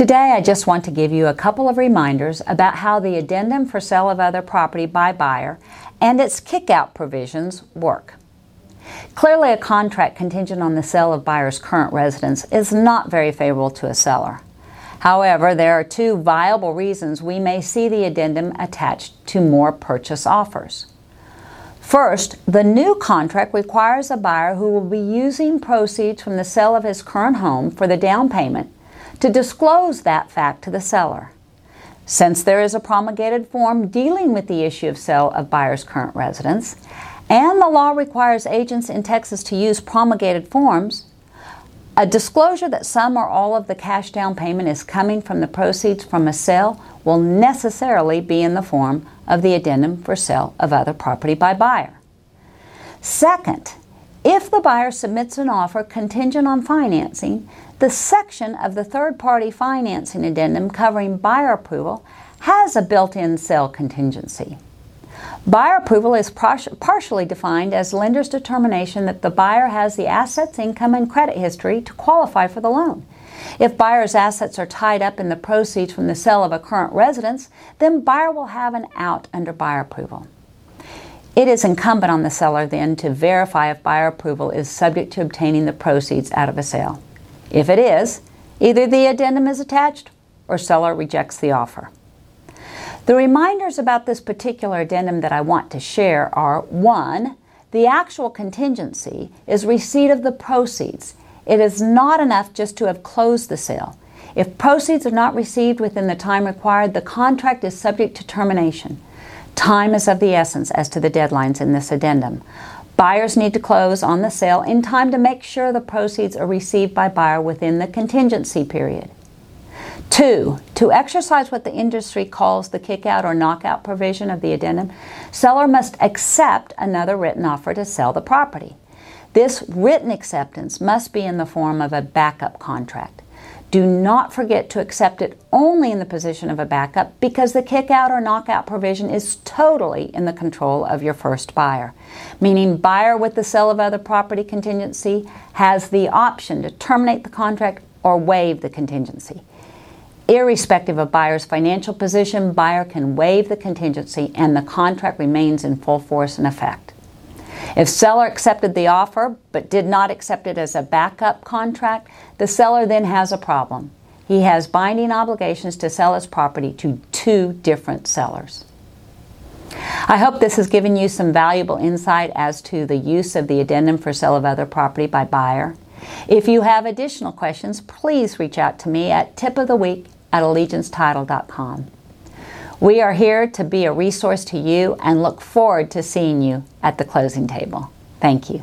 Today, I just want to give you a couple of reminders about how the addendum for sale of other property by buyer and its kickout provisions work. Clearly, a contract contingent on the sale of buyer's current residence is not very favorable to a seller. However, there are two viable reasons we may see the addendum attached to more purchase offers. First, the new contract requires a buyer who will be using proceeds from the sale of his current home for the down payment to disclose that fact to the seller. Since there is a promulgated form dealing with the issue of sale of buyer's current residence, and the law requires agents in Texas to use promulgated forms, a disclosure that some or all of the cash down payment is coming from the proceeds from a sale will necessarily be in the form of the addendum for sale of other property by buyer. Second, if the buyer submits an offer contingent on financing, the section of the third party financing addendum covering buyer approval has a built in sale contingency. Buyer approval is partially defined as lender's determination that the buyer has the assets, income, and credit history to qualify for the loan. If buyer's assets are tied up in the proceeds from the sale of a current residence, then buyer will have an out under buyer approval. It is incumbent on the seller then to verify if buyer approval is subject to obtaining the proceeds out of a sale. If it is, either the addendum is attached or seller rejects the offer. The reminders about this particular addendum that I want to share are 1. The actual contingency is receipt of the proceeds. It is not enough just to have closed the sale. If proceeds are not received within the time required, the contract is subject to termination. Time is of the essence as to the deadlines in this addendum. Buyers need to close on the sale in time to make sure the proceeds are received by buyer within the contingency period. Two, to exercise what the industry calls the kickout or knockout provision of the addendum, seller must accept another written offer to sell the property. This written acceptance must be in the form of a backup contract. Do not forget to accept it only in the position of a backup because the kickout or knockout provision is totally in the control of your first buyer. Meaning, buyer with the sale of other property contingency has the option to terminate the contract or waive the contingency. Irrespective of buyer's financial position, buyer can waive the contingency and the contract remains in full force and effect. If seller accepted the offer but did not accept it as a backup contract, the seller then has a problem. He has binding obligations to sell his property to two different sellers. I hope this has given you some valuable insight as to the use of the addendum for sale of other property by buyer. If you have additional questions, please reach out to me at tip of the week at allegiancetitle.com. We are here to be a resource to you and look forward to seeing you at the closing table. Thank you.